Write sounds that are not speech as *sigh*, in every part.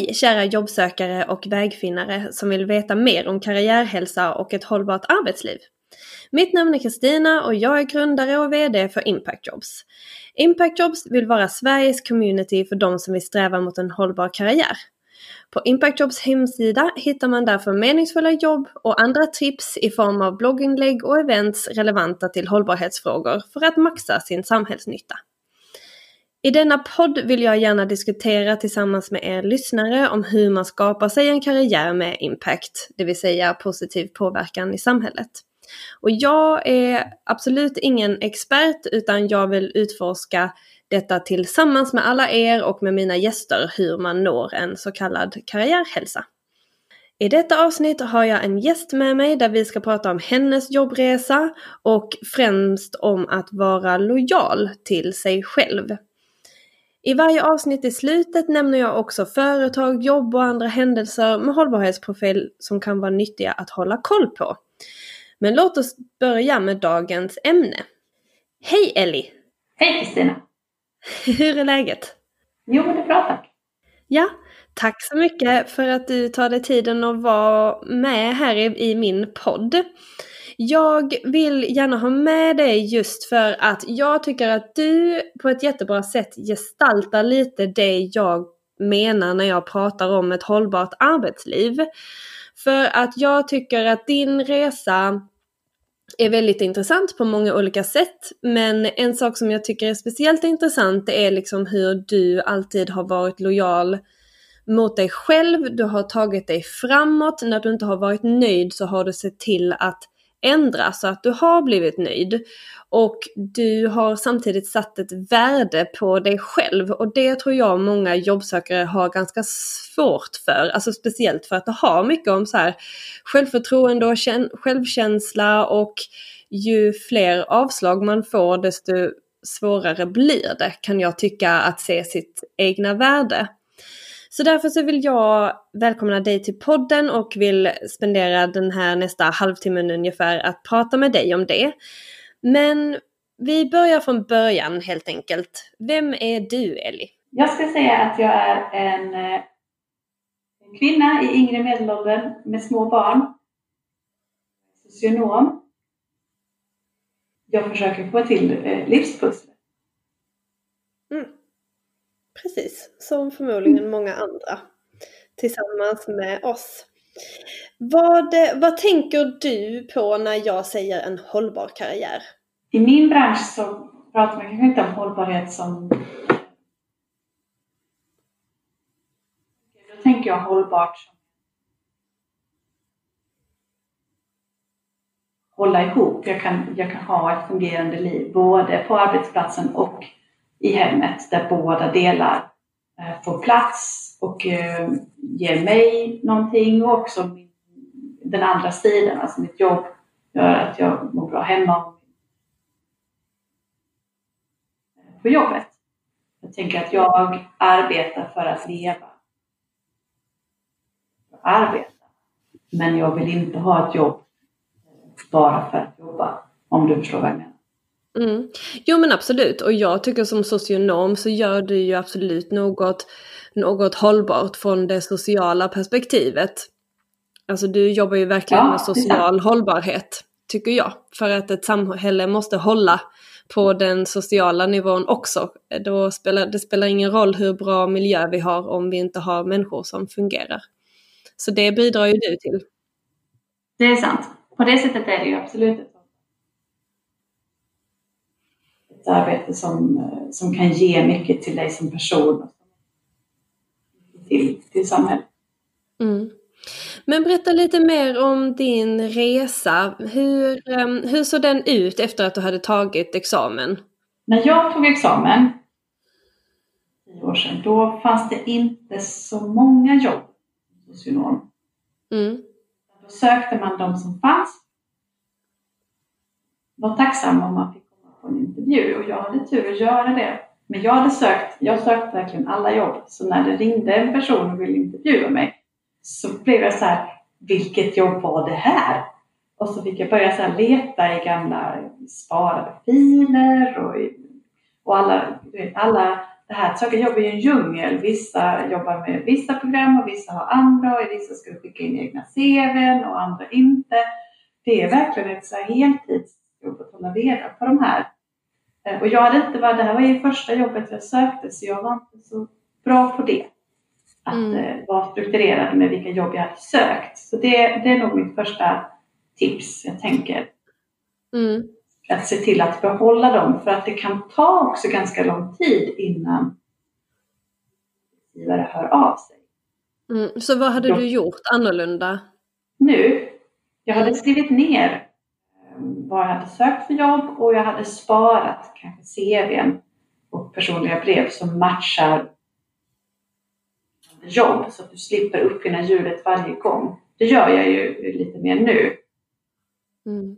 Hej kära jobbsökare och vägfinnare som vill veta mer om karriärhälsa och ett hållbart arbetsliv. Mitt namn är Kristina och jag är grundare och VD för Impact Jobs. Impact Jobs vill vara Sveriges community för de som vill sträva mot en hållbar karriär. På Impact Jobs hemsida hittar man därför meningsfulla jobb och andra tips i form av blogginlägg och events relevanta till hållbarhetsfrågor för att maxa sin samhällsnytta. I denna podd vill jag gärna diskutera tillsammans med er lyssnare om hur man skapar sig en karriär med impact, det vill säga positiv påverkan i samhället. Och jag är absolut ingen expert utan jag vill utforska detta tillsammans med alla er och med mina gäster hur man når en så kallad karriärhälsa. I detta avsnitt har jag en gäst med mig där vi ska prata om hennes jobbresa och främst om att vara lojal till sig själv. I varje avsnitt i slutet nämner jag också företag, jobb och andra händelser med hållbarhetsprofil som kan vara nyttiga att hålla koll på. Men låt oss börja med dagens ämne. Hej Ellie! Hej Kristina! *laughs* Hur är läget? Jo, det är bra tack. Ja, tack så mycket för att du tar dig tiden att vara med här i, i min podd. Jag vill gärna ha med dig just för att jag tycker att du på ett jättebra sätt gestaltar lite det jag menar när jag pratar om ett hållbart arbetsliv. För att jag tycker att din resa är väldigt intressant på många olika sätt. Men en sak som jag tycker är speciellt intressant det är liksom hur du alltid har varit lojal mot dig själv. Du har tagit dig framåt. När du inte har varit nöjd så har du sett till att ändra så att du har blivit nöjd. Och du har samtidigt satt ett värde på dig själv och det tror jag många jobbsökare har ganska svårt för. Alltså speciellt för att det har mycket om så här självförtroende och självkänsla och ju fler avslag man får desto svårare blir det kan jag tycka att se sitt egna värde. Så därför så vill jag välkomna dig till podden och vill spendera den här nästa halvtimmen ungefär att prata med dig om det. Men vi börjar från början helt enkelt. Vem är du Ellie? Jag ska säga att jag är en, eh, en kvinna i yngre medelåldern med små barn. Socionom. Jag försöker få till eh, livspusslet. Mm. Precis, som förmodligen många andra tillsammans med oss. Vad, vad tänker du på när jag säger en hållbar karriär? I min bransch så pratar man kanske inte om hållbarhet som... Då tänker jag hållbart som hålla ihop. Jag kan, jag kan ha ett fungerande liv både på arbetsplatsen och i hemmet där båda delar eh, får plats och eh, ger mig någonting och också den andra sidan, alltså mitt jobb gör att jag mår bra hemma eh, på jobbet. Jag tänker att jag arbetar för att leva. Jag arbetar. Men jag vill inte ha ett jobb bara för att jobba, om du förstår vad jag menar. Mm. Jo men absolut och jag tycker som socionom så gör du ju absolut något, något hållbart från det sociala perspektivet. Alltså du jobbar ju verkligen ja, med social hållbarhet, tycker jag. För att ett samhälle måste hålla på den sociala nivån också. Då spelar, det spelar ingen roll hur bra miljö vi har om vi inte har människor som fungerar. Så det bidrar ju du till. Det är sant. På det sättet är det ju absolut ett arbete som, som kan ge mycket till dig som person. Till, till samhället. Mm. Men berätta lite mer om din resa. Hur, ehm, hur såg den ut efter att du hade tagit examen? När jag tog examen, tio år sedan, då fanns det inte så många jobb som socionom. Mm. Då sökte man de som fanns. Var tacksam om man fick på en intervju och jag hade tur att göra det. Men jag hade sökt, jag sökte verkligen alla jobb. Så när det ringde en person och ville intervjua mig så blev jag så här, vilket jobb var det här? Och så fick jag börja så leta i gamla sparade filer och, och alla, alla det här söka jobb är ju en djungel. Vissa jobbar med vissa program och vissa har andra och vissa ska skicka in egna CVn och andra inte. Det är verkligen ett så här heltidsjobb att hålla reda på de här. Eh, och jag hade inte varit, det här var ju första jobbet jag sökte så jag var inte så bra på det. Att mm. Eh, vara strukturerad med vilka jobb jag hade sökt. Så det, det är nog mitt första tips jag tänker. Mm att se till att behålla dem för att det kan ta också ganska lång tid innan arbetsgivare hör av sig. Mm, så vad hade du gjort annorlunda? Nu? Jag hade skrivit ner vad jag hade sökt för jobb och jag hade sparat kanske CVn och personliga brev som matchar jobb så att du slipper uppfinna hjulet varje gång. Det gör jag ju lite mer nu. Mm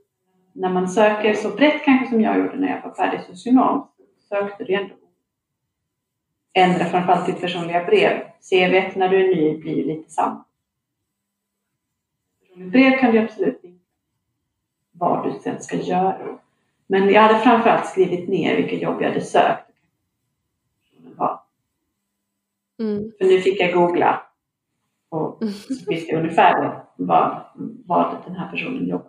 när man söker så brett kanske som jag gjorde när jag var färdig socionom, sökte du ändå ändra framförallt ditt personliga brev. CV när du är ny blir lite samma. Brev kan du absolut vad du sen ska göra. Men jag hade framförallt skrivit ner vilka jobb jag hade sökt. Mm. För nu fick jag googla och så *laughs* visste jag ungefär vad, vad den här personen jobbade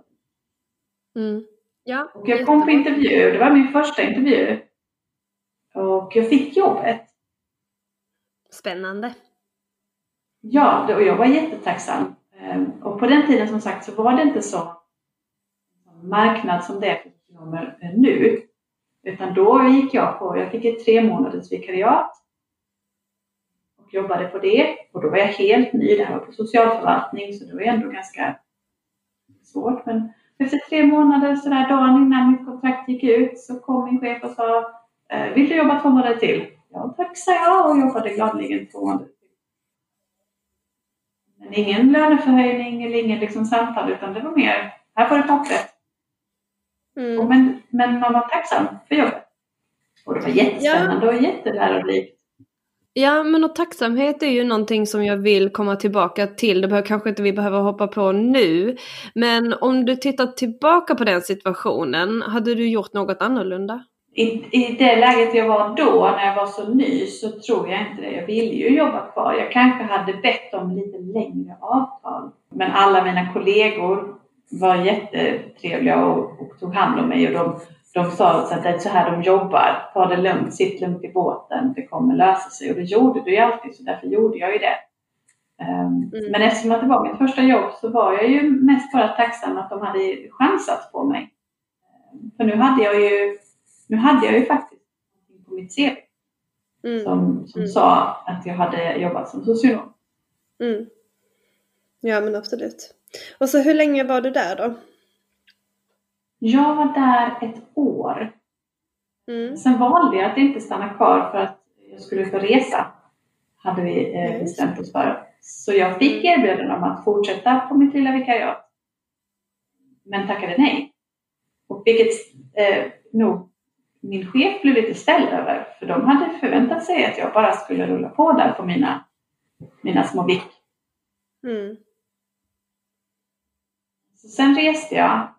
Mm. Ja, och jag kom på intervju, det var min första intervju. Och jag fick jobbet. Spännande. Ja, och jag var jättetacksam. Ehm, och på den tiden som sagt så var det inte så marknad som det är för ekonomer eh, nu. Utan då gick jag på, jag fick ett tre månaders vikariat och jobbade på det. Och då var jag helt ny, det här var på socialförvaltning så det var ändå ganska svårt. Men efter tre månader, sådär dagen innan mitt kontrakt gick ut, så kom min chef och sa eh, Vill du jobba två månader till? Ja tack, sa jag och jobbade gladeligen två månader till. Men ingen löneförhöjning eller ingen liksom samtal utan det var mer, här får du pappret. Mm. men, men man var tacksam för jobbet. Och det var jättespännande ja. och jättelärorikt. Ja, men och tacksamhet är ju någonting som jag vill komma tillbaka till. Det behöver kanske inte vi behöver hoppa på nu. Men om du tittar tillbaka på den situationen, hade du gjort något annorlunda? I, I det läget jag var då, när jag var så ny, så tror jag inte det. Jag ville ju jobba kvar. Jag kanske hade bett om lite längre avtal. Men alla mina kollegor var jättetrevliga och, och tog hand om mig och de de sa att det är så här de jobbar. Ta det lugnt, sitt lugnt i båten, det kommer lösa sig. Och det gjorde det ju alltid, så därför gjorde jag ju det. Um, mm. Men eftersom att det var mitt första jobb så var jag ju mest bara tacksam att de hade chansat på mig. Um, för nu hade jag ju, nu hade jag ju faktiskt på mitt CV mm. som, som mm. sa att jag hade jobbat som socionom. Mm. Ja men absolut. Och så hur länge var du där då? Jag var där ett år. Mm. Sen valde jag att inte stanna kvar för att jag skulle få resa. Hade vi eh, bestämt oss för. Så jag fick mm. erbjudande om att fortsätta på mitt lilla vikariat. Men tackade nej. Och vilket eh, nog min chef blev lite ställd över. För de hade förväntat sig att jag bara skulle rulla på där på mina, mina små vick. Mm. Sen reste jag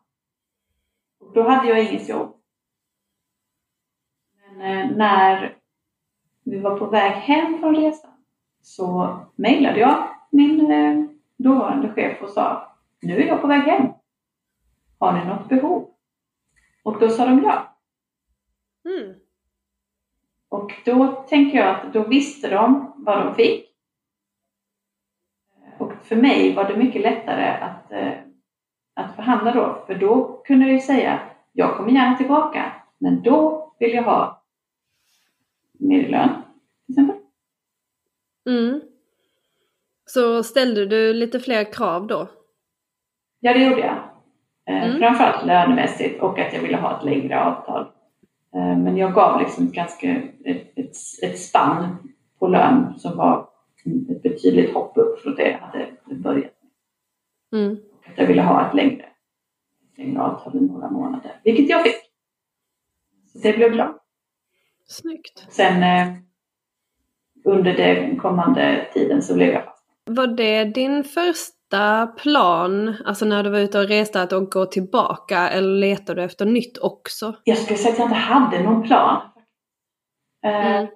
då hade jag inget jobb. Men eh, när vi var på väg hem från resan så mejlade jag min eh, dåvarande chef och sa nu är jag på väg hem. Har ni något behov? Och då sa de ja. Mm. Och då tänker jag att då visste de vad de fick. Och för mig var det mycket lättare att eh, att förhandla då. För då kunde jag ju säga, jag kommer gärna tillbaka, men då vill jag ha mer lön till exempel. Mm. Så ställde du lite fler krav då? Ja, det gjorde jag. Eh, mm. Framförallt lönemässigt och att jag ville ha ett längre avtal. Eh, men jag gav liksom ganska ett, ett, ett spann på lön som var ett betydligt hopp upp från det jag hade börjat med. Mm jag ville ha ett längre, längre avtal i några månader, vilket jag fick. Så det blev bra. Snyggt. Sen eh, under den kommande tiden så blev jag fast. Var det din första plan, alltså när du var ute och reste, att gå tillbaka eller letade du efter nytt också? Jag skulle säga att jag inte hade någon plan. Eh, mm.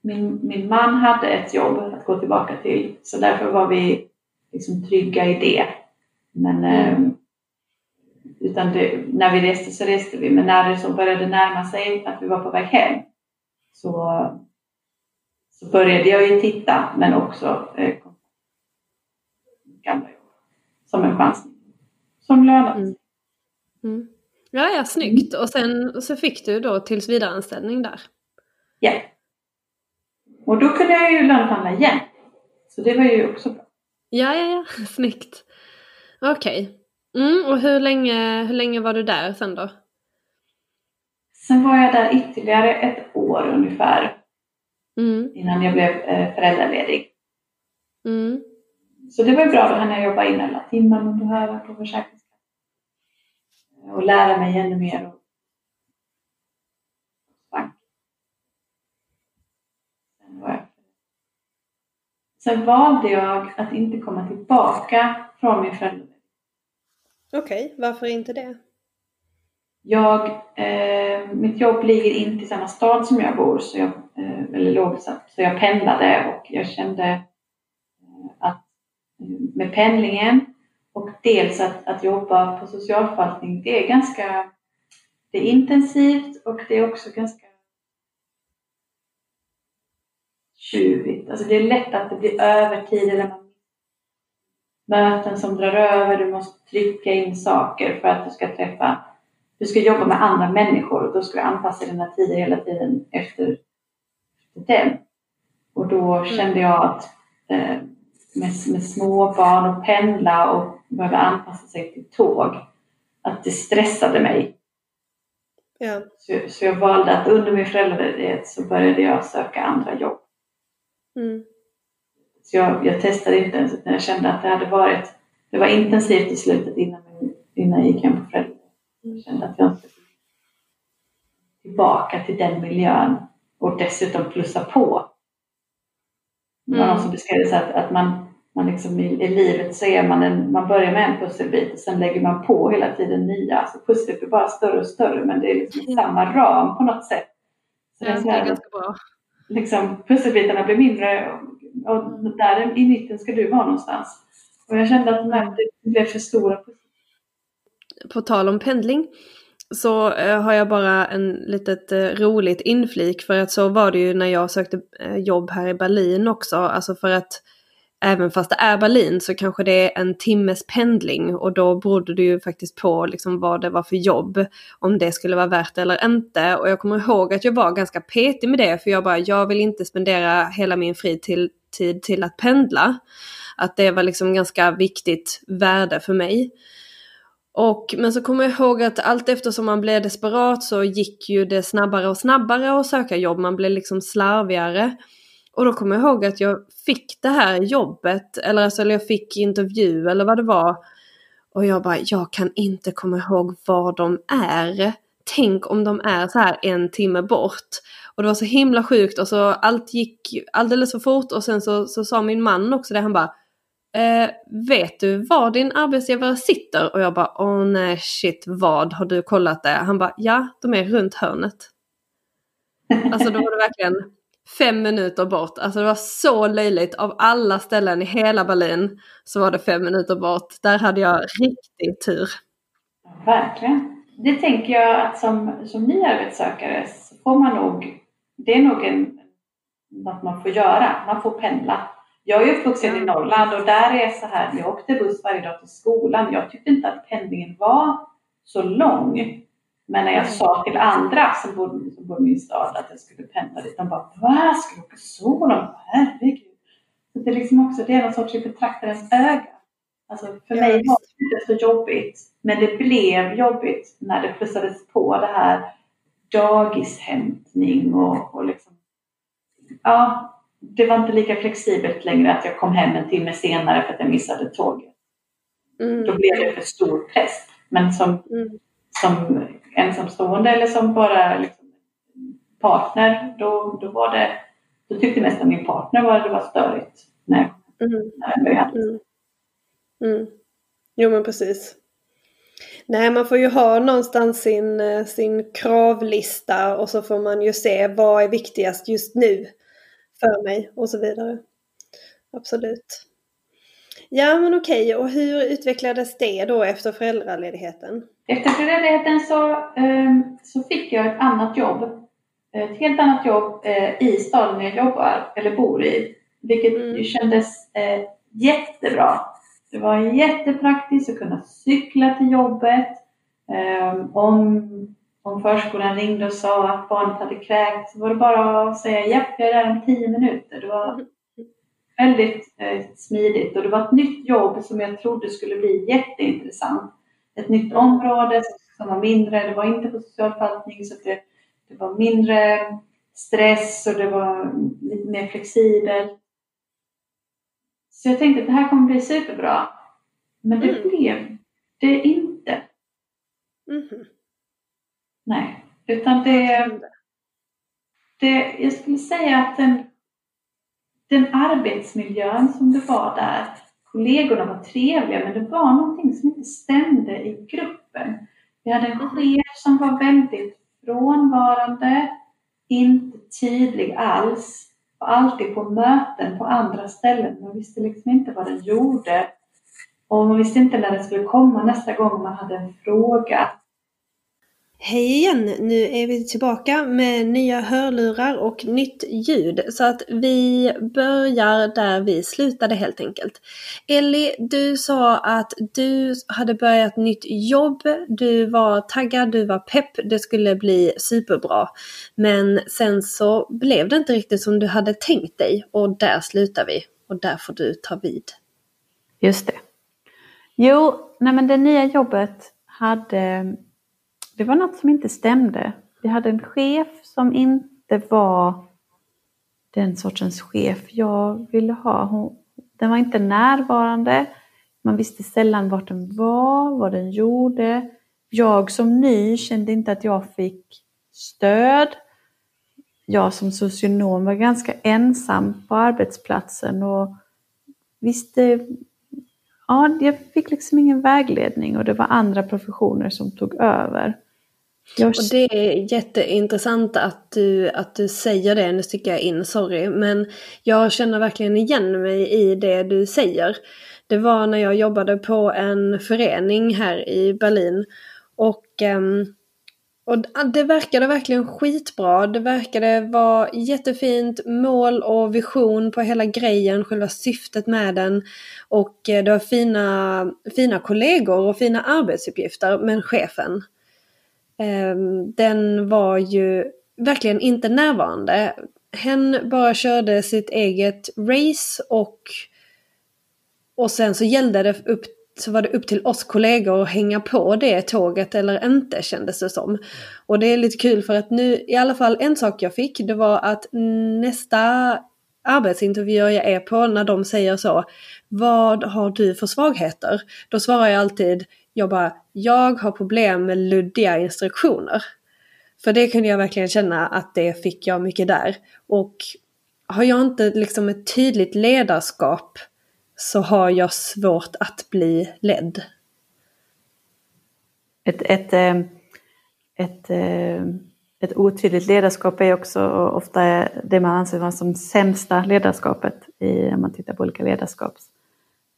min, min man hade ett jobb att gå tillbaka till. Så därför var vi liksom trygga i det. Men mm. eh, utan det, när vi reste så reste vi. Men när det så började närma sig att vi var på väg hem så, så började jag ju titta men också eh, gamla jobb som en chansning. Som lönade mm. mm. Ja, ja, snyggt. Och sen så fick du då tills vidareanställning där. Ja. Och då kunde jag ju löneförhandla igen. Så det var ju också bra. Ja, ja, ja. *laughs* Snyggt. Okej. Okay. Mm, och hur länge, hur länge var du där sen då? Sen var jag där ytterligare ett år ungefär. Mm. Innan jag blev eh, föräldraledig. Mm. Så det var bra, då hann jag jobba in alla timmar man behöver på Försäkringskassan. Och lära mig ännu mer. Sen valde jag att inte komma tillbaka från min föräldraledighet. Okej, okay, varför inte det? Jag, eh, mitt jobb ligger inte i samma stad som jag bor, så jag, eh, eller låg, så jag pendlade och jag kände eh, att eh, med pendlingen och dels att, att jobba på socialförvaltning, det är ganska det är intensivt och det är också ganska tjuvigt. Alltså det är lätt att det blir övertid eller man möten som drar över, du måste trycka in saker för att du ska träffa, du ska jobba med andra människor och då ska du anpassa dina tider hela tiden efter, den. Och då mm. kände jag att eh, med, med småbarn och pendla och behöva anpassa sig till tåg, att det stressade mig. Ja. Så, så jag valde att under min föräldraledighet så började jag söka andra jobb. Mm. Så jag, jag testade inte ens utan jag kände att det hade varit, det var intensivt i slutet innan, innan jag gick hem på föräldraledighet. Jag kände att jag inte tillbaka till den miljön och dessutom plussa på. Det var mm. någon som beskrev det så att, att man, man liksom i, i, livet så är man en, man börjar med en pusselbit och sen lägger man på hela tiden nya. Alltså pusslet blir bara större och större men det är liksom mm. samma ram på något sätt. Så ja, det är, det är ganska bra. Liksom, pusselbitarna blir mindre och där i mitten ska du vara någonstans. Och jag kände att de det blev för stora. På tal om pendling så eh, har jag bara en litet eh, roligt inflik för att så var det ju när jag sökte eh, jobb här i Berlin också. Alltså för att även fast det är Berlin så kanske det är en timmes pendling och då berodde det ju faktiskt på liksom vad det var för jobb. Om det skulle vara värt det eller inte. Och jag kommer ihåg att jag var ganska petig med det för jag bara, jag vill inte spendera hela min fritid tid till att pendla. Att det var liksom ganska viktigt värde för mig. Och, men så kommer jag ihåg att allt eftersom man blev desperat så gick ju det snabbare och snabbare att söka jobb. Man blev liksom slarvigare. Och då kommer jag ihåg att jag fick det här jobbet, eller, alltså, eller jag fick intervju eller vad det var. Och jag bara, jag kan inte komma ihåg var de är. Tänk om de är så här en timme bort. Och det var så himla sjukt och så allt gick alldeles för fort och sen så, så sa min man också det, han bara eh, Vet du var din arbetsgivare sitter? Och jag bara åh nej shit vad har du kollat det? Han bara ja de är runt hörnet. Alltså då var det verkligen fem minuter bort. Alltså det var så löjligt. Av alla ställen i hela Berlin så var det fem minuter bort. Där hade jag riktig tur. Verkligen. Det tänker jag att som, som ny arbetssökare så får man nog det är nog en, något man får göra. Man får pendla. Jag är uppvuxen i Norrland och där är så här, jag åkte buss varje dag till skolan. Jag tyckte inte att pendlingen var så lång. Men när jag sa till andra som bodde, som bodde i min stad att jag skulle pendla dit, de bara Va? Ska du åka så långt? Herregud. Så det är liksom också, det är någon sorts betraktarens öga. Alltså för mig var det inte så jobbigt. Men det blev jobbigt när det plussades på det här dagishämtning och, och liksom, ja, det var inte lika flexibelt längre att jag kom hem en timme senare för att jag missade tåget. Mm. Då blev det för stor press. Men som, mm. som ensamstående eller som bara liksom partner, då, då var det, då tyckte nästan min partner var det var störigt när, mm. när jag mm. mm. Jo men precis. Nej, man får ju ha någonstans sin, eh, sin kravlista och så får man ju se vad är viktigast just nu. för mig och så vidare. Absolut. Ja men okej, och hur utvecklades det då efter föräldraledigheten? Efter föräldraledigheten så, um, så fick jag ett annat jobb. Ett helt annat jobb uh, i staden jag jobbar, eller bor i. Vilket mm. kändes uh, jättebra. Det var jättepraktiskt att kunna cykla till jobbet. Ehm, om, om förskolan ringde och sa att barnet hade kräkts så var det bara att säga japp, jag är där om tio minuter. Det var väldigt eh, smidigt och det var ett nytt jobb som jag trodde skulle bli jätteintressant. Ett nytt område som var mindre, det var inte på socialförvaltning så det, det var mindre stress och det var lite mer flexibelt. Så jag tänkte att det här kommer bli superbra. Men det mm. blev det inte. Mm. Nej, utan det, det, jag skulle säga att den den arbetsmiljön som det var där. Kollegorna var trevliga men det var någonting som inte stämde i gruppen. Vi hade en mm. chef som var väldigt frånvarande, inte tydlig alls. Var alltid på möten på andra ställen. Man visste liksom inte vad den gjorde. Och man visste inte när den skulle komma nästa gång man hade en fråga. Hej igen! Nu är vi tillbaka med nya hörlurar och nytt ljud. Så att vi börjar där vi slutade helt enkelt. Ellie, du sa att du hade börjat nytt jobb. Du var taggad, du var pepp, det skulle bli superbra. Men sen så blev det inte riktigt som du hade tänkt dig och där slutar vi. Och där får du ta vid. Just det. Jo, nej men det nya jobbet hade det var något som inte stämde. Vi hade en chef som inte var den sortens chef jag ville ha. Hon, den var inte närvarande. Man visste sällan vart den var, vad den gjorde. Jag som ny kände inte att jag fick stöd. Jag som socionom var ganska ensam på arbetsplatsen och visste ja, jag fick liksom ingen vägledning och det var andra professioner som tog över. Och det är jätteintressant att du, att du säger det, nu sticker jag in, sorry. Men jag känner verkligen igen mig i det du säger. Det var när jag jobbade på en förening här i Berlin. Och, ehm, och ah, det verkade verkligen skitbra. Det verkade vara jättefint mål och vision på hela grejen, själva syftet med den. Och eh, det var fina, fina kollegor och fina arbetsuppgifter. Men chefen, Ehm, den var ju verkligen inte närvarande. Hen bara körde sitt eget race och, och sen så gällde det upp så var det upp till oss kollegor att hänga på det tåget eller inte kändes det som. Och det är lite kul för att nu, i alla fall en sak jag fick, det var att nästa arbetsintervjuer jag är på när de säger så, vad har du för svagheter? Då svarar jag alltid, jag bara, jag har problem med luddiga instruktioner. För det kunde jag verkligen känna att det fick jag mycket där. Och har jag inte liksom ett tydligt ledarskap så har jag svårt att bli ledd. Ett, ett, eh, ett, eh, ett otydligt ledarskap är också ofta det man anser vara som sämsta ledarskapet i, när man tittar på olika ledarskaps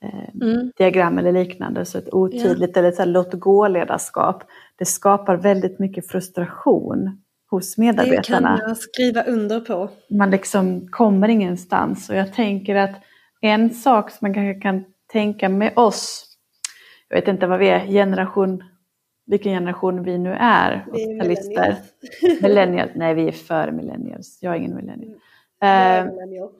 Eh, mm. diagram eller liknande. Så ett otydligt ja. eller ett låt gå-ledarskap, det skapar väldigt mycket frustration hos medarbetarna. Det kan jag skriva under på. Man liksom kommer ingenstans och jag tänker att en sak som man kanske kan tänka med oss, jag vet inte vad vi är, generation, vilken generation vi nu är, 80-talister. Millennials. *laughs* Nej, vi är före millennials. Jag är ingen millennial. Mm. Uh, *laughs*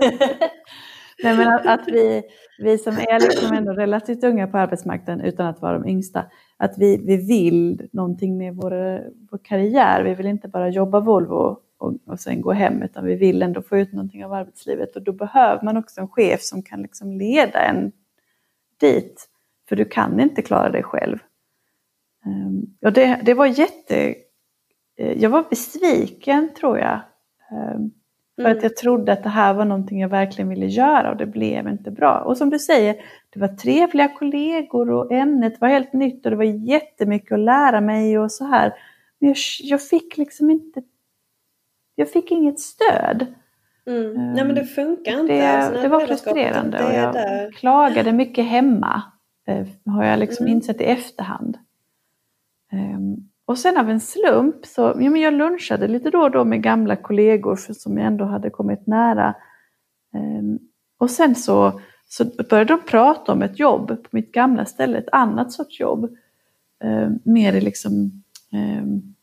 *laughs* Nej, men att, att, vi, vi som är liksom ändå relativt unga på arbetsmarknaden utan att vara de yngsta, att vi, vi vill någonting med vår, vår karriär. Vi vill inte bara jobba Volvo och, och sen gå hem utan vi vill ändå få ut någonting av arbetslivet och då behöver man också en chef som kan liksom leda en dit. För du kan inte klara dig själv. Um, och det, det var jätte... Eh, jag var besviken tror jag. Ehm, för mm. att jag trodde att det här var någonting jag verkligen ville göra och det blev inte bra. Och som du säger, det var trevliga kollegor och ämnet var helt nytt och det var jättemycket att lära mig och så här. Men jag, jag fick liksom inte, jag fick inget stöd. Mm. Nej men det funkar inte. Det, alltså, det var frustrerande och jag där. klagade mycket hemma. eh, Har jag liksom Mm. insett i efterhand. Ehm, och sen av en slump så, ja, men jag lunchade lite då och då med gamla kollegor för, som jag ändå hade kommit nära. Ehm, Och sen så, så började de prata om ett jobb på mitt gamla ställe, ett annat sorts jobb. Ehm, Mer liksom, ehm,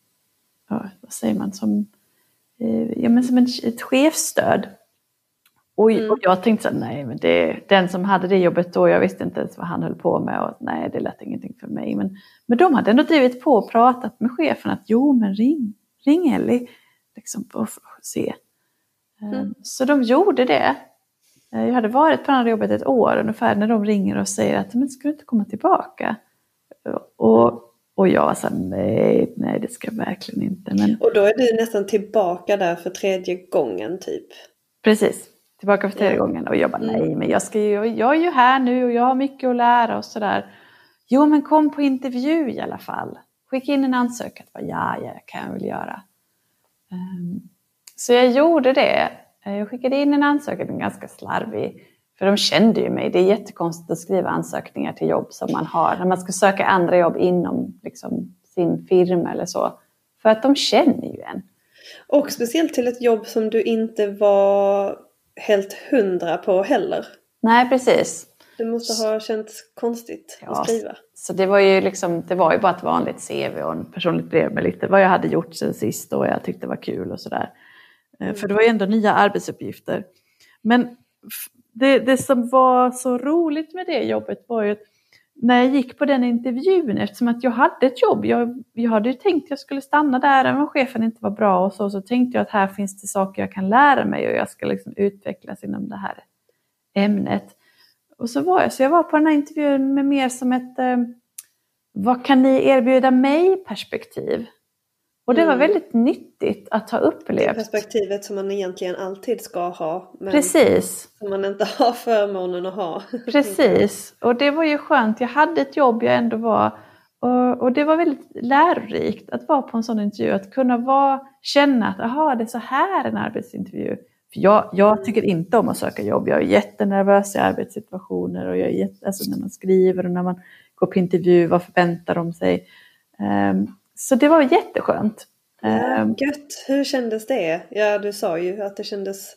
ja, vad säger man, som, eh, ja, men som en, ett chefsstöd. Och, Mm. och jag tänkte så här, nej men det, den som hade det jobbet då, jag visste inte ens vad han höll på med och nej det lät ingenting för mig. Men, men de hade ändå drivit på och pratat med chefen att jo men ring, ring Ellie, liksom, och se. Mm. Ehm, Så de gjorde det. Eh, Jag hade varit på det här jobbet ett år ungefär när de ringer och säger att men ska du inte komma tillbaka? Och, och jag var så här, nej, nej det ska jag verkligen inte. Men Och då är du nästan tillbaka där för tredje gången typ. Precis, tillbaka för tredje gången och jag bara Mm. nej men jag, ska ju, jag är ju här nu och jag har mycket att lära och sådär. Jo men kom på intervju i alla fall. Skicka in en ansökan. Jag bara, ja, ja, det kan jag väl göra. Ehm, så jag gjorde det. Eh, Jag skickade in en ansökan, ganska slarvig. För de kände ju mig. Det är jättekonstigt att skriva ansökningar till jobb som man har. När man ska söka andra jobb inom liksom, sin firma eller så. För att de känner ju en. Och speciellt till ett jobb som du inte var helt hundra på heller. Nej, precis. Det måste ha känts konstigt Ja, att skriva. Så det var ju liksom, det var ju bara ett vanligt CV och en personligt brev med lite vad jag hade gjort sen sist och vad jag tyckte var kul och sådär. Eh, För det var ju ändå nya arbetsuppgifter. Men det, det som var så roligt med det jobbet var ju att när jag gick på den intervjun, eftersom att jag hade ett jobb, jag, jag hade ju tänkt att jag skulle stanna där, även om chefen inte var bra och så, så tänkte jag att här finns det saker jag kan lära mig och jag ska liksom utvecklas inom det här ämnet. Och så var jag, så jag var på den här intervjun med mer som ett eh, vad kan ni erbjuda mig perspektiv. Och det var Mm. väldigt nyttigt att ha Det upplevt. perspektivet som man egentligen alltid ska ha. Men Precis, som man inte har förmånen att ha. precis. *laughs* Och det var ju skönt. Jag hade ett jobb jag ändå var. Och, och det var väldigt lärorikt att vara på en sån intervju. Att kunna vara, känna att aha, det är så här en arbetsintervju. För jag, jag tycker inte om att söka jobb. Jag är jättenervös i arbetssituationer. Och jag är jätte, alltså när man skriver och när man går på intervju. Vad förväntar de sig? Ehm, så det var jätteskönt. Ja, Ehm, gött. Hur kändes det? Ja, du sa ju att det kändes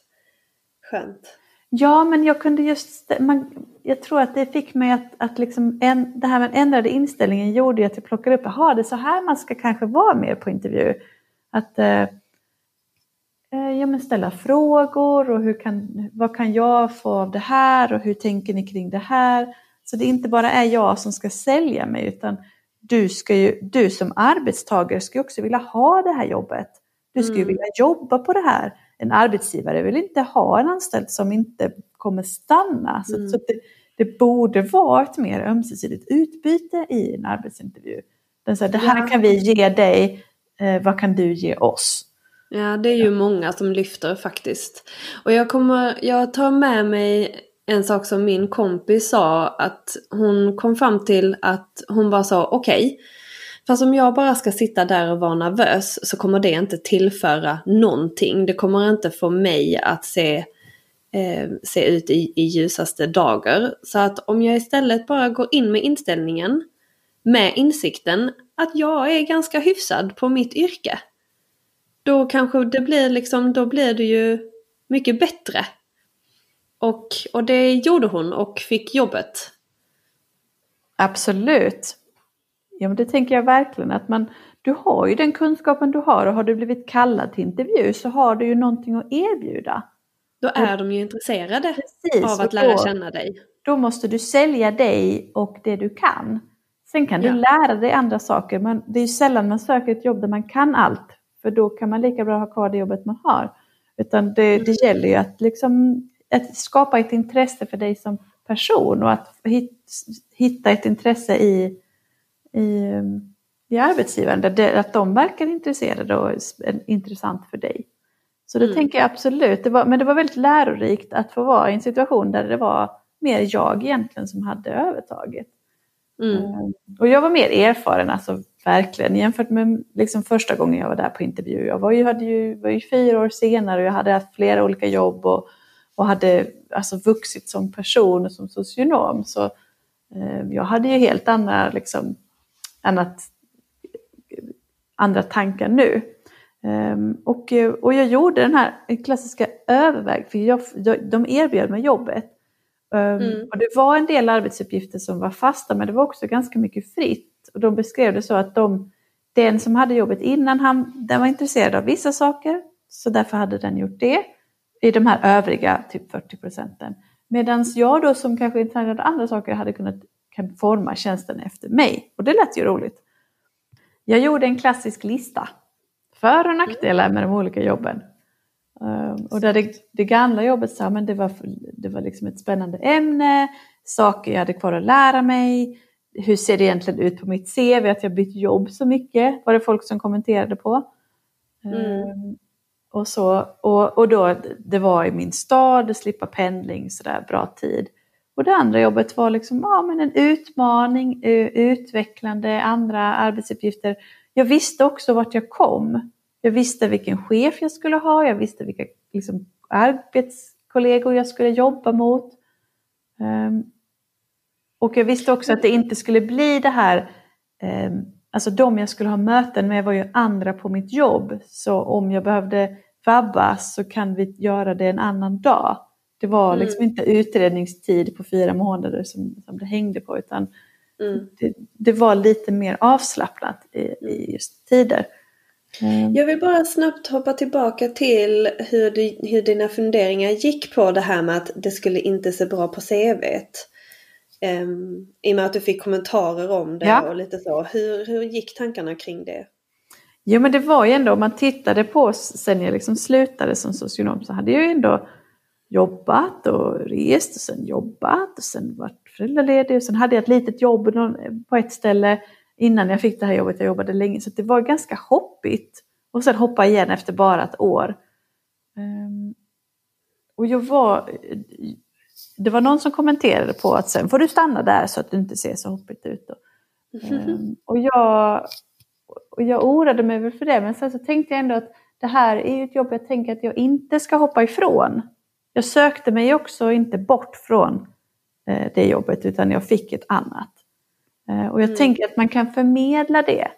skönt. Ja, men jag kunde just, man, jag tror att det fick mig att, att liksom en, det här med ändrade inställningen gjorde att jag plockade upp, jaha det är så här man ska kanske vara mer på intervju. Att eh, eh, ja, men ställa frågor och hur kan, vad kan jag få av det här och hur tänker ni kring det här? Så det inte bara är jag som ska sälja mig utan du, ska ju, du som arbetstagare ska ju också vilja ha det här jobbet. Du ska ju Mm. vilja jobba på det här. En arbetsgivare vill inte ha en anställd som inte kommer stanna. Så, Mm. så det, det borde vara ett mer ömsesidigt utbyte i en arbetsintervju. Den säger, det här kan vi ge dig, eh, vad kan du ge oss? Ja, det är ju många som lyfter faktiskt. Och jag kommer, jag tar med mig en sak som min kompis sa att hon kom fram till att hon bara sa okej. fast om jag bara ska sitta där och vara nervös så kommer det inte tillföra någonting. Det kommer inte få mig att se, eh, se ut i, i ljusaste dagar. Så att om jag istället bara går in med inställningen med insikten att jag är ganska hyfsad på mitt yrke då kanske det blir liksom, då blir det ju mycket bättre. Och, och det gjorde hon och fick jobbet. Absolut. Ja, men det tänker jag verkligen att man, du har ju den kunskapen du har och har du blivit kallad till intervju så har du ju någonting att erbjuda. Då är de ju intresserade Precis, av att och lära då- känna dig. Då måste du sälja dig och det du kan. Sen kan du Ja. lära dig andra saker, men det är ju sällan man söker ett jobb där man kan allt. För då kan man lika bra ha kvar det jobbet man har. Utan det, det gäller ju att, liksom, att skapa ett intresse för dig som person och att hit, hitta ett intresse i, i, i arbetsgivaren. Där det, att de verkar intresserade och intressant för dig. Så det Mm. tänker jag absolut. Det var, men det var väldigt lärorikt att få vara i en situation där det var mer jag egentligen som hade övertaget. Mm. Eh, Och jag var mer erfaren, alltså verkligen, jämfört med liksom första gången jag var där på intervju. Jag var ju, hade ju, var ju fyra år senare och jag hade haft flera olika jobb och, och hade alltså vuxit som person och som socionom. Så eh, jag hade ju helt andra, liksom, annat, andra tankar nu. Ehm, och, och jag gjorde den här klassiska överväg, för jag, jag, de erbjöd mig jobbet. Ehm, Mm. Och det var en del arbetsuppgifter som var fasta men det var också ganska mycket fritt. Och de beskrev det så att de, den som hade jobbet innan, han, den var intresserad av vissa saker så därför hade den gjort det i de här övriga typ 40 procenten. Medan jag då som kanske är intresserad av andra saker hade kunnat kan forma tjänsten efter mig. Och det lät ju roligt. Jag gjorde en klassisk lista. För och nackdelar med de olika jobben. Um, och där det, det gamla jobbet sa men det var, det var liksom ett spännande ämne, saker jag hade kvar att lära mig. Hur ser det egentligen ut på mitt CV att jag bytt jobb så mycket? Var det folk som kommenterade på. Mm. Och, så, och, och då, det var i min stad, slippa pendling, sådär bra tid. Och det andra jobbet var liksom, ja, men en utmaning, utvecklande, andra arbetsuppgifter. Jag visste också vart jag kom. Jag visste vilken chef jag skulle ha, jag visste vilka liksom, arbetskollegor jag skulle jobba mot. Um, och jag visste också att det inte skulle bli det här, um, alltså de jag skulle ha möten med var ju andra på mitt jobb. Så om jag behövde vabbas så kan vi göra det en annan dag. Det var Mm. liksom inte utredningstid på fyra månader som, som det hängde på utan Mm. det, det var lite mer avslappnat i, i just tider. Ehm, Jag vill bara snabbt hoppa tillbaka till hur, du, hur dina funderingar gick på det här med att det skulle inte se bra på CVt. Um, I och med att du fick kommentarer om det Ja. och lite så. Hur, hur gick tankarna kring det? Jo men det var ju ändå, om man tittade på sen jag liksom slutade som socionom så hade jag ju ändå jobbat och rest och sen jobbat och sen varit föräldraledig och sen hade jag ett litet jobb på ett ställe innan jag fick det här jobbet. Jag jobbade länge så det var ganska hoppigt. Och sen hoppa igen efter bara ett år. Ehm, och jag var, det var någon som kommenterade på att sen får du stanna där så att du inte ser så hoppigt ut. *laughs* Ehm, och jag, och jag oroade mig väl för det, men sen så tänkte jag ändå att det här är ju ett jobb jag tänker att jag inte ska hoppa ifrån. Jag sökte mig också inte bort från eh, det jobbet, utan jag fick ett annat. Eh, och jag Mm. tänker att man kan förmedla det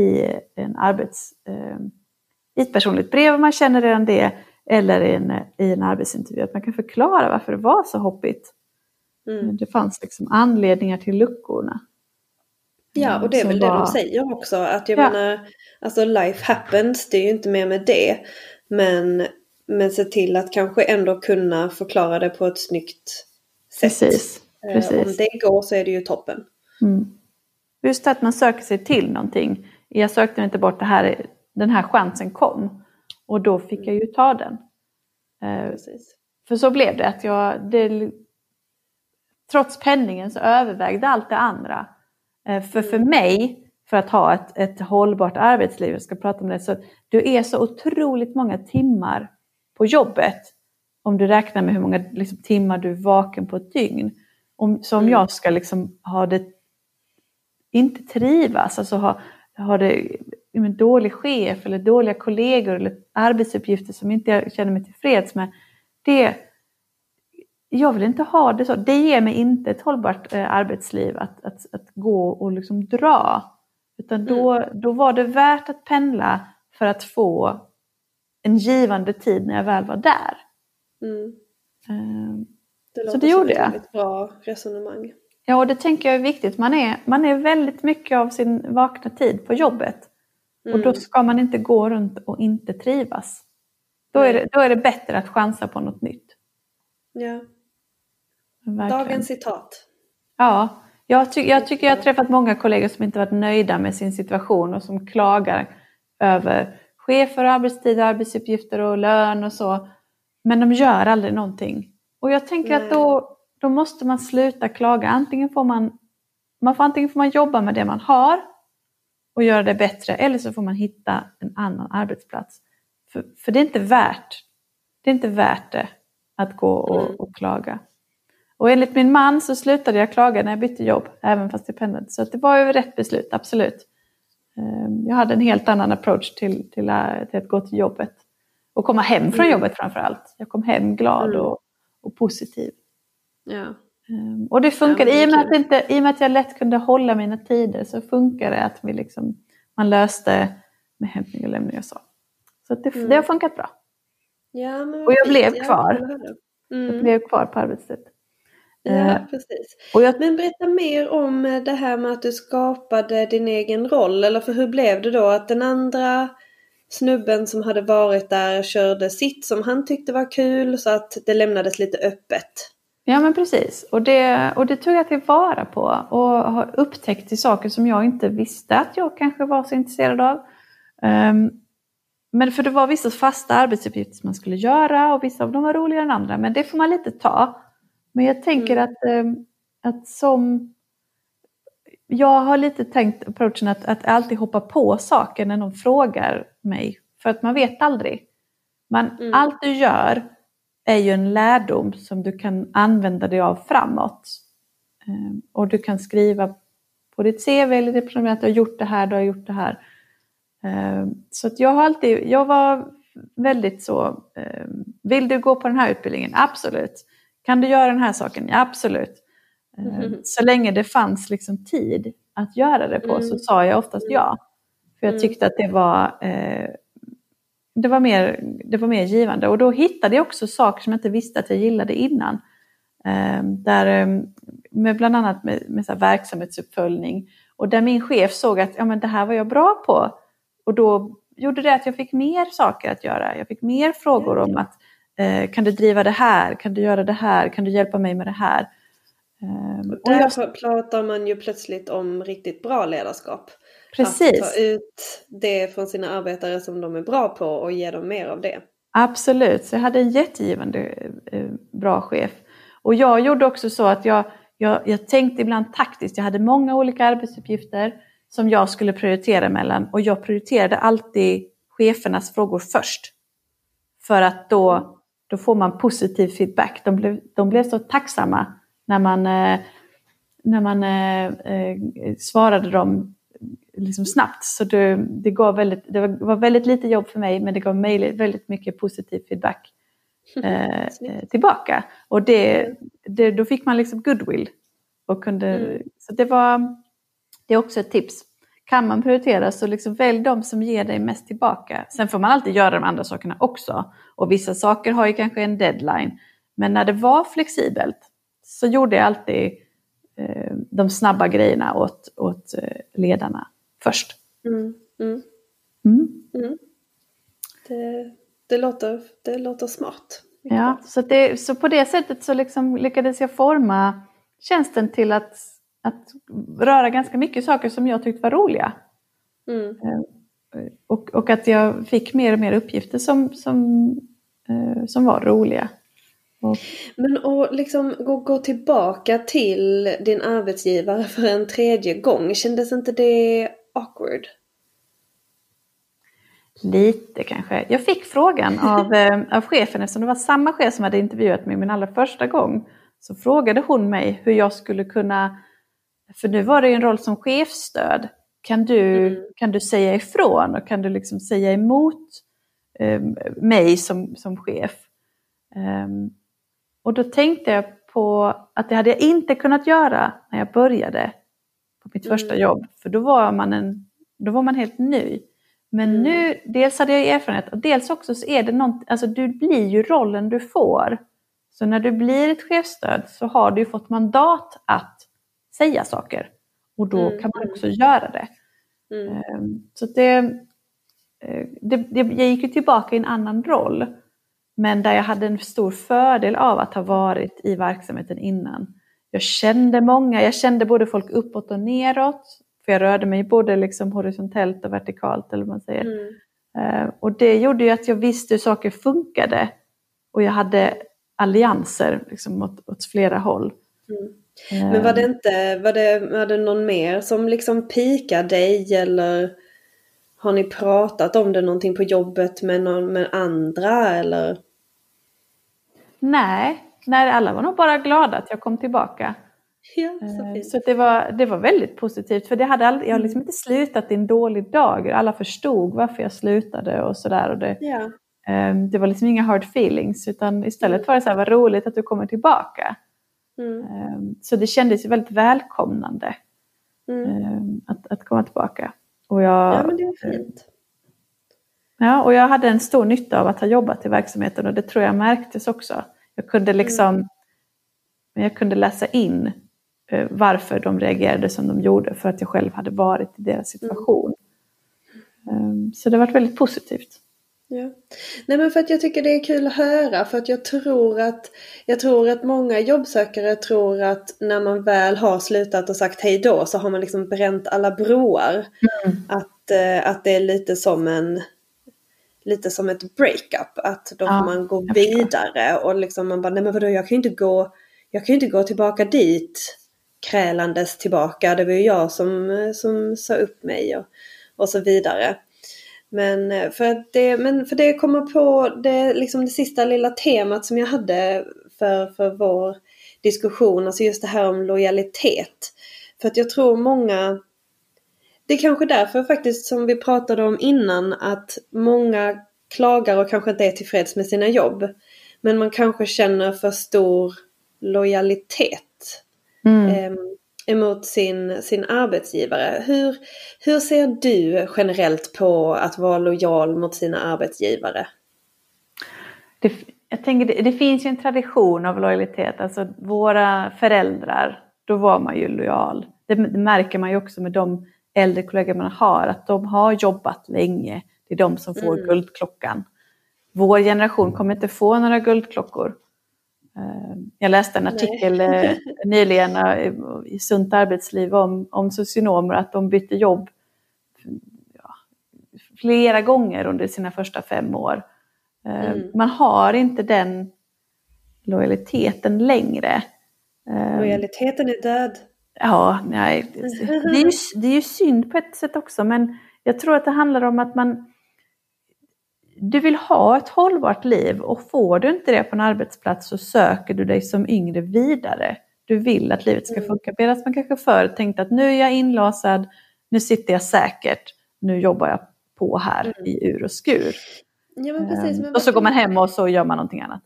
i en arbets, eh, i ett personligt brev om man känner redan det, eller i en, i en arbetsintervju. Att man kan förklara varför det var så hoppigt. Mm. Det fanns liksom anledningar till luckorna. Ja, och det är väl det var- de säger också. Att jag Ja. menar, alltså life happens, det är ju inte mer med det. Men, men se till att kanske ändå kunna förklara det på ett snyggt sätt. Precis. Eh, precis. Om det går så är det ju toppen. Mm. Just att man söker sig till någonting. Jag sökte inte bort det här, den här chansen kom. Och då fick jag ju ta den. Eh, Precis. För så blev det. att jag, det, Trots penningen så övervägde allt det andra. Eh, För för mig, för att ha ett, ett hållbart arbetsliv, jag ska prata om det, så du är så otroligt många timmar på jobbet. Om du räknar med hur många liksom, timmar du är vaken på ett dygn. Om, så om Mm. jag ska liksom ha det, inte trivas, alltså ha, ha det, en dålig chef eller dåliga kollegor eller arbetsuppgifter som inte jag känner mig tillfreds med. Det, jag vill inte ha det så. Det ger mig inte ett hållbart eh, arbetsliv att, att, att gå och liksom dra. Utan då, då var det värt att pendla för att få en givande tid när jag väl var där. Mm. Eh, Det Så låter det gjorde som ett jag. väldigt bra resonemang. Ja, och det tänker jag är viktigt. Man är, man är väldigt mycket av sin vakna tid på jobbet. Och då Mm. ska man inte gå runt och inte trivas. Då är, det, då är det bättre att chansa på något nytt. Ja. Verkligen. Dagens citat. Ja, jag, ty jag tycker jag har träffat många kollegor som inte varit nöjda med sin situation och som klagar över chefer, arbetstider, arbetsuppgifter och lön och så. Men de gör aldrig någonting. Och jag tänker Nej. att då, då måste man sluta klaga. Antingen får man, man får, antingen får man jobba med det man har och göra det bättre eller så får man hitta en annan arbetsplats. För, för det är inte värt det är inte värt det att gå och, Mm. och klaga. Och enligt min man så slutade jag klaga när jag bytte jobb, även fast jag pendlade. Så det var ju rätt beslut, absolut. Ehm, jag hade en helt annan approach till, till, äh, till att gå till jobbet. Och komma hem från mm. jobbet framför allt. Jag kom hem glad mm. och, och positiv. Ja. Ehm, och det funkade, ja, I, och med att inte, i och med att jag lätt kunde hålla mina tider så funkar det att vi liksom, man löste med hämtning och lämning och så. Så det, mm. det har funkat bra. Ja, och jag blev kvar. Mm. Jag blev kvar på arbetstid. Ja, eh, precis. Jag... Men berätta mer om det här med att du skapade din egen roll. Eller för hur blev det då att den andra snubben som hade varit där körde sitt som han tyckte var kul så att det lämnades lite öppet? Ja men precis. Och det, och det tog jag tillvara på och har upptäckt till saker som jag inte visste att jag kanske var så intresserad av. Um, men för det var vissa fasta arbetsuppgifter som man skulle göra och vissa av dem var roligare än andra. Men det får man lite ta. Men jag tänker mm. att, ehm, att som... Jag har lite tänkt approachen att, att alltid hoppa på saker när någon frågar mig. För att man vet aldrig. Man, mm. Allt du gör är ju en lärdom som du kan använda dig av framåt. Ehm, och du kan skriva på ditt CV eller det att du har gjort det här, du har gjort det här. Ehm, så att jag har alltid, jag var väldigt så, vill du gå på den här utbildningen? Absolut. Kan du göra den här saken? Ja, absolut. Mm. Så länge det fanns liksom tid att göra det på mm. så sa jag oftast ja. För jag mm. tyckte att det var, eh, det, var mer, det var mer givande. Och då hittade jag också saker som jag inte visste att jag gillade innan. Eh, där, eh, med bland annat med, med så verksamhetsuppföljning. Och där min chef såg att ja, men det här var jag bra på. Och då gjorde det att jag fick mer saker att göra. Jag fick mer frågor om att Eh, kan du driva det här? Kan du göra det här? Kan du hjälpa mig med det här? Eh, och där jag... pratar man ju plötsligt om riktigt bra ledarskap. Precis. Att ta ut det från sina arbetare som de är bra på och ge dem mer av det. Absolut, så jag hade en jättegivande eh, bra chef. Och jag gjorde också så att jag, jag, jag tänkte ibland taktiskt. Jag hade många olika arbetsuppgifter som jag skulle prioritera mellan och jag prioriterade alltid chefernas frågor först. För att då då får man positiv feedback. De blev, de blev så tacksamma när man, eh, när man eh, eh, svarade dem liksom snabbt. Så det, det, gav väldigt, det var väldigt lite jobb för mig men det gav mig väldigt mycket positiv feedback *laughs* eh, tillbaka. Och det, det, då fick man liksom goodwill. Och kunde, mm. så det, var, det är också ett tips kan man prioritera så liksom välj de som ger dig mest tillbaka. Sen får man alltid göra de andra sakerna också. Och vissa saker har ju kanske en deadline. Men när det var flexibelt så gjorde jag alltid eh, de snabba grejerna åt, åt eh, ledarna först. Mm, mm. Mm. mm. Det, det, låter, det låter smart. Ja, så, det, så på det sättet så liksom lyckades jag forma tjänsten till att att röra ganska mycket saker som jag tyckte var roliga. Mm. Eh, och, och att jag fick mer och mer uppgifter som, som, eh, som var roliga. Och... Men att liksom gå, gå tillbaka till din arbetsgivare för en tredje gång, kändes inte det awkward? Lite kanske. Jag fick frågan av, *laughs* eh, av chefen, eftersom det var samma chef som hade intervjuat mig min allra första gång, så frågade hon mig hur jag skulle kunna för nu var det ju en roll som chefsstöd. Kan du, mm. kan du säga ifrån och kan du liksom säga emot eh, mig som, som chef? Um, och då tänkte jag på att det hade jag inte kunnat göra när jag började på mitt mm. första jobb. För då var man, en, då var man helt ny. Men mm. nu, dels hade jag erfarenhet och dels också så är det något, alltså du blir ju rollen du får. Så när du blir ett chefsstöd så har du fått mandat att säga saker. Och då mm. kan man också göra det. Mm. Ehm, så det, eh, det, det, jag gick ju tillbaka i en annan roll. Men där jag hade en stor fördel av att ha varit i verksamheten innan. Jag kände många, jag kände både folk uppåt och neråt. För jag rörde mig både liksom horisontellt och vertikalt eller vad man säger. Mm. Ehm, och det gjorde ju att jag visste hur saker funkade. Och jag hade allianser liksom åt, åt flera håll. Mm. Men var det inte, var det, var det någon mer som liksom pikade dig eller har ni pratat om det någonting på jobbet med, någon, med andra eller? Nej, nej, alla var nog bara glada att jag kom tillbaka. Ja, så Eh. Så det var, det var väldigt positivt, för det hade aldrig, jag har liksom inte slutat i en dålig dag. Alla förstod varför jag slutade och sådär. Det, Ja. eh, det var liksom inga hard feelings, utan istället var det så här, vad roligt att du kommer tillbaka. Mm. Eh, Så det kändes väldigt välkomnande Mm. eh, att, att komma tillbaka. Och jag, Ja, men det är fint. Ja, och jag hade en stor nytta av att ha jobbat i verksamheten och det tror jag märktes också. Jag kunde liksom men jag kunde läsa in eh, varför de reagerade som de gjorde för att jag själv hade varit i deras situation. Um, så det har varit väldigt positivt. Ja. Nej men för att jag tycker det är kul att höra för att jag tror att jag tror att många jobbsökare tror att när man väl har slutat och sagt hej då så har man liksom bränt alla broar. Att, eh, att det är lite som en lite som ett breakup. Att då Ja, får man gå vidare och liksom man bara nej men vadå jag kan ju inte gå jag kan inte gå tillbaka dit krälandes tillbaka. Det var ju jag som, eh, som sa upp mig och, och så vidare. Men eh, för, att det, men för det kommer på det, liksom det sista lilla temat som jag hade för, för vår diskussion, alltså just det här om lojalitet. För att jag tror många, det är kanske därför faktiskt som vi pratade om innan, att många klagar och kanske inte är tillfreds med sina jobb. Men man kanske känner för stor lojalitet Mm. eh, emot sin, sin arbetsgivare. Hur, hur ser du generellt på att vara lojal mot sina arbetsgivare? Det, jag tänker, det, det finns ju en tradition av lojalitet. Alltså våra föräldrar, då var man ju lojal. Det, det märker man ju också med de äldre kollegor man har, att de har jobbat länge. Det är de som får Mm. guldklockan. Vår generation kommer inte få några guldklockor. Eh, Jag läste en artikel eh, *laughs* nyligen eh, i Sunt arbetsliv om, om socionomer, att de bytte jobb flera gånger under sina första fem år. Eh, Mm. Man har inte den lojaliteten längre. Eh, Lojaliteten är död. Ja, nej. Det är, ju, det är ju synd på ett sätt också, men jag tror att det handlar om att man... Du vill ha ett hållbart liv och får du inte det på en arbetsplats så söker du dig som yngre vidare. Du vill att livet ska Mm. funka. Medan man kanske förr tänkte att nu är jag inlasad, nu sitter jag säkert, nu jobbar jag på här Mm. i ur och skur. Ja, men precis, Ehm, men och så går man hem och så gör man någonting annat.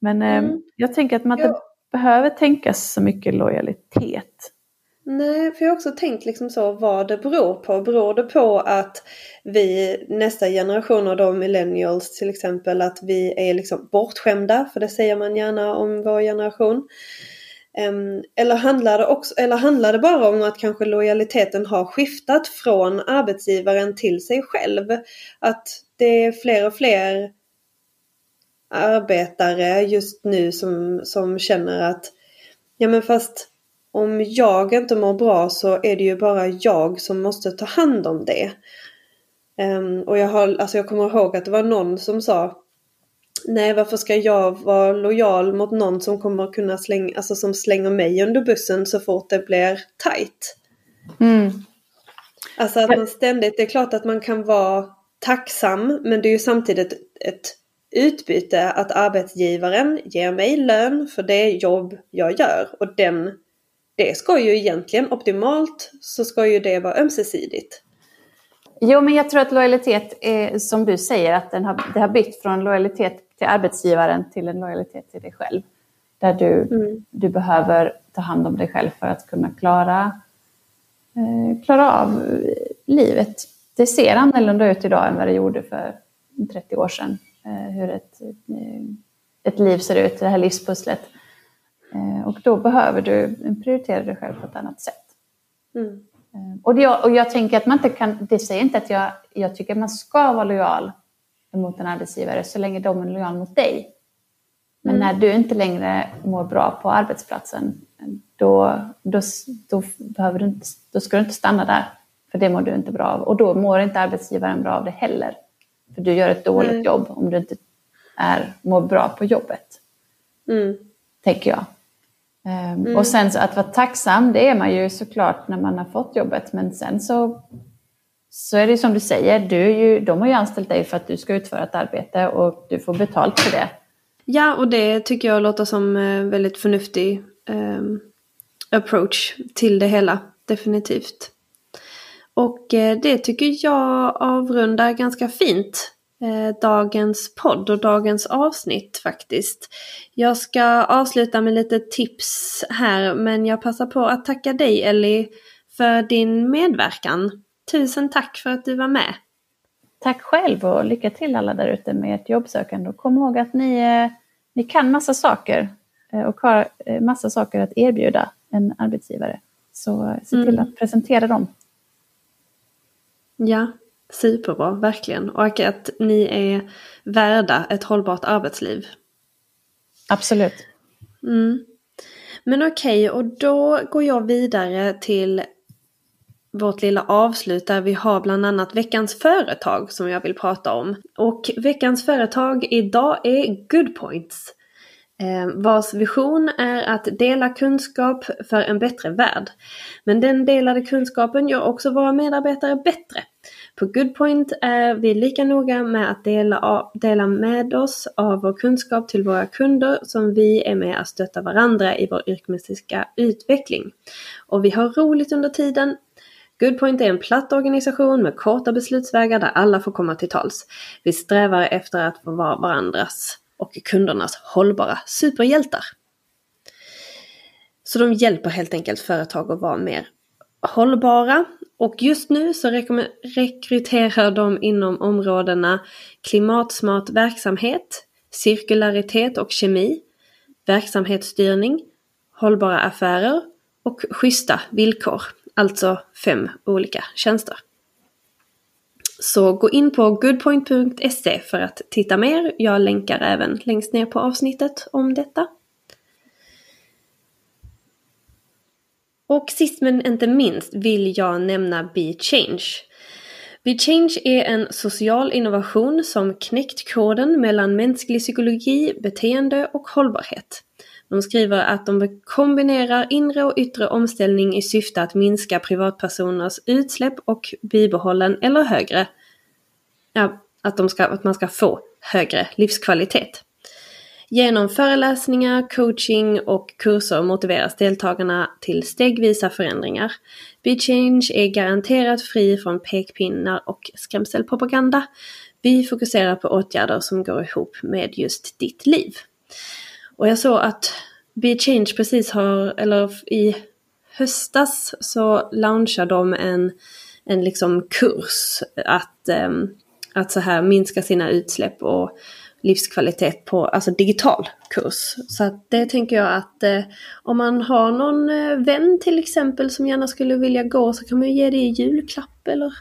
Men ehm, Mm. jag tänker att man inte Ja. behöver tänka så mycket lojalitet. Nej, för jag har också tänkt liksom så vad det beror på. Beror det på att vi, nästa generation av de millennials till exempel, att vi är liksom bortskämda, för det säger man gärna om vår generation. Eller, handlar det också, eller handlar det bara om att kanske lojaliteten har skiftat från arbetsgivaren till sig själv? Att det är fler och fler arbetare just nu som, som känner att ja men fast om jag inte mår bra så är det ju bara jag som måste ta hand om det. Ehm, och jag, har, alltså jag kommer ihåg att det var någon som sa Nej varför ska jag vara lojal mot någon som kommer kunna slänga, alltså som slänger mig under bussen så fort det blir tight. Mm. Alltså att man ständigt, det är klart att man kan vara tacksam men det är ju samtidigt ett utbyte att arbetsgivaren ger mig lön för det jobb jag gör och den, det ska ju egentligen optimalt så ska ju det vara ömsesidigt. Jo, men jag tror att lojalitet är som du säger, att den har, det har bytt från lojalitet till arbetsgivaren till en lojalitet till dig själv. Där du, Mm. du behöver ta hand om dig själv för att kunna klara, eh, klara av livet. Det ser annorlunda ut idag än vad det gjorde för 30 år sedan. Eh, hur ett, eh, ett liv ser ut, det här livspusslet. Eh, och då behöver du prioritera dig själv på ett annat sätt. Mm. Eh, Och jag, och jag tänker att man inte kan, det säger inte att jag, jag tycker att man ska vara lojal mot en arbetsgivare så länge de är lojal mot dig. Men Mm. när du inte längre mår bra på arbetsplatsen, då, då, då, behöver du inte, då ska du inte stanna där. För det mår du inte bra av. Och då mår inte arbetsgivaren bra av det heller. För du gör ett dåligt Nej. jobb om du inte är, mår bra på jobbet Mm. tänker jag. Ehm, Mm. Och sen så att vara tacksam, det är man ju såklart när man har fått jobbet. Men sen så, så är det som du säger, du ju, de har ju anställt dig för att du ska utföra ett arbete och du får betalt för det. Ja, och det tycker jag låter som en väldigt förnuftig um, approach till det hela. Definitivt. Och eh, det tycker jag avrundar ganska fint eh, dagens podd och dagens avsnitt faktiskt. Jag ska avsluta med lite tips här men jag passar på att tacka dig Ellie för din medverkan. Tusen tack för att du var med. Tack själv och lycka till alla där ute med ert jobbsökande. Och kom ihåg att ni, eh, ni kan massa saker och har massa saker att erbjuda en arbetsgivare. Så se till mm. att presentera dem Ja, superbra, verkligen. Och att ni är värda ett hållbart arbetsliv. Absolut. Mm. Men okej, okay, och då går jag vidare till vårt lilla avslut där vi har bland annat veckans företag som jag vill prata om. Och veckans företag idag är Goodpoints. Eh, vars vision är att dela kunskap för en bättre värld. Men den delade kunskapen gör också våra medarbetare bättre. På Goodpoint är vi lika noga med att dela, dela med oss av vår kunskap till våra kunder som vi är med att stötta varandra i vår yrkesmässiga utveckling. Och vi har roligt under tiden. Goodpoint är en platt organisation med korta beslutsvägar där alla får komma till tals. Vi strävar efter att vara varandras och kundernas hållbara superhjältar. Så de hjälper helt enkelt företag att vara mer hållbara och just nu så rekryterar de inom områdena klimatsmart verksamhet, cirkularitet och kemi, verksamhetsstyrning, hållbara affärer och schyssta villkor. Alltså fem olika tjänster. Så gå in på goodpoint.se för att titta mer. Jag länkar även längst ner på avsnittet om detta. Och sist men inte minst vill jag nämna Be Change. Be Change är en social innovation som knäckt koden mellan mänsklig psykologi, beteende och hållbarhet. De skriver att de kombinerar inre och yttre omställning i syfte att minska privatpersoners utsläpp och bibehållen eller högre, ja, att, de ska, att man ska få högre livskvalitet. Genom föreläsningar, coaching och kurser motiveras deltagarna till stegvisa förändringar. BeChange är garanterat fri från pekpinnar och skrämselpropaganda. Vi fokuserar på åtgärder som går ihop med just ditt liv. Och jag såg att BeChange precis har, eller i höstas så launchade de en, en liksom kurs att, ehm, att så här minska sina utsläpp och livskvalitet på alltså digital kurs. Så att det tänker jag att eh, om man har någon eh, vän till exempel som gärna skulle vilja gå så kan man ju ge det i julklapp eller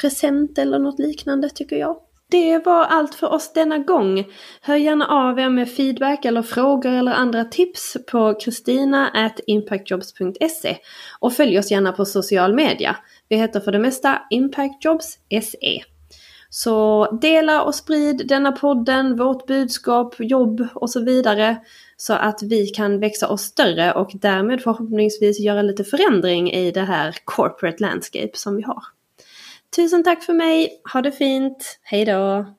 present eller något liknande tycker jag. Det var allt för oss denna gång. Hör gärna av er med feedback eller frågor eller andra tips på kristina.impactjobs.se och följ oss gärna på social media. Vi heter för det mesta impactjobs.se. Så dela och sprid denna podden, vårt budskap, jobb och så vidare. Så att vi kan växa oss större och därmed förhoppningsvis göra lite förändring i det här corporate landscape som vi har. Tusen tack för mig, ha det fint, hejdå!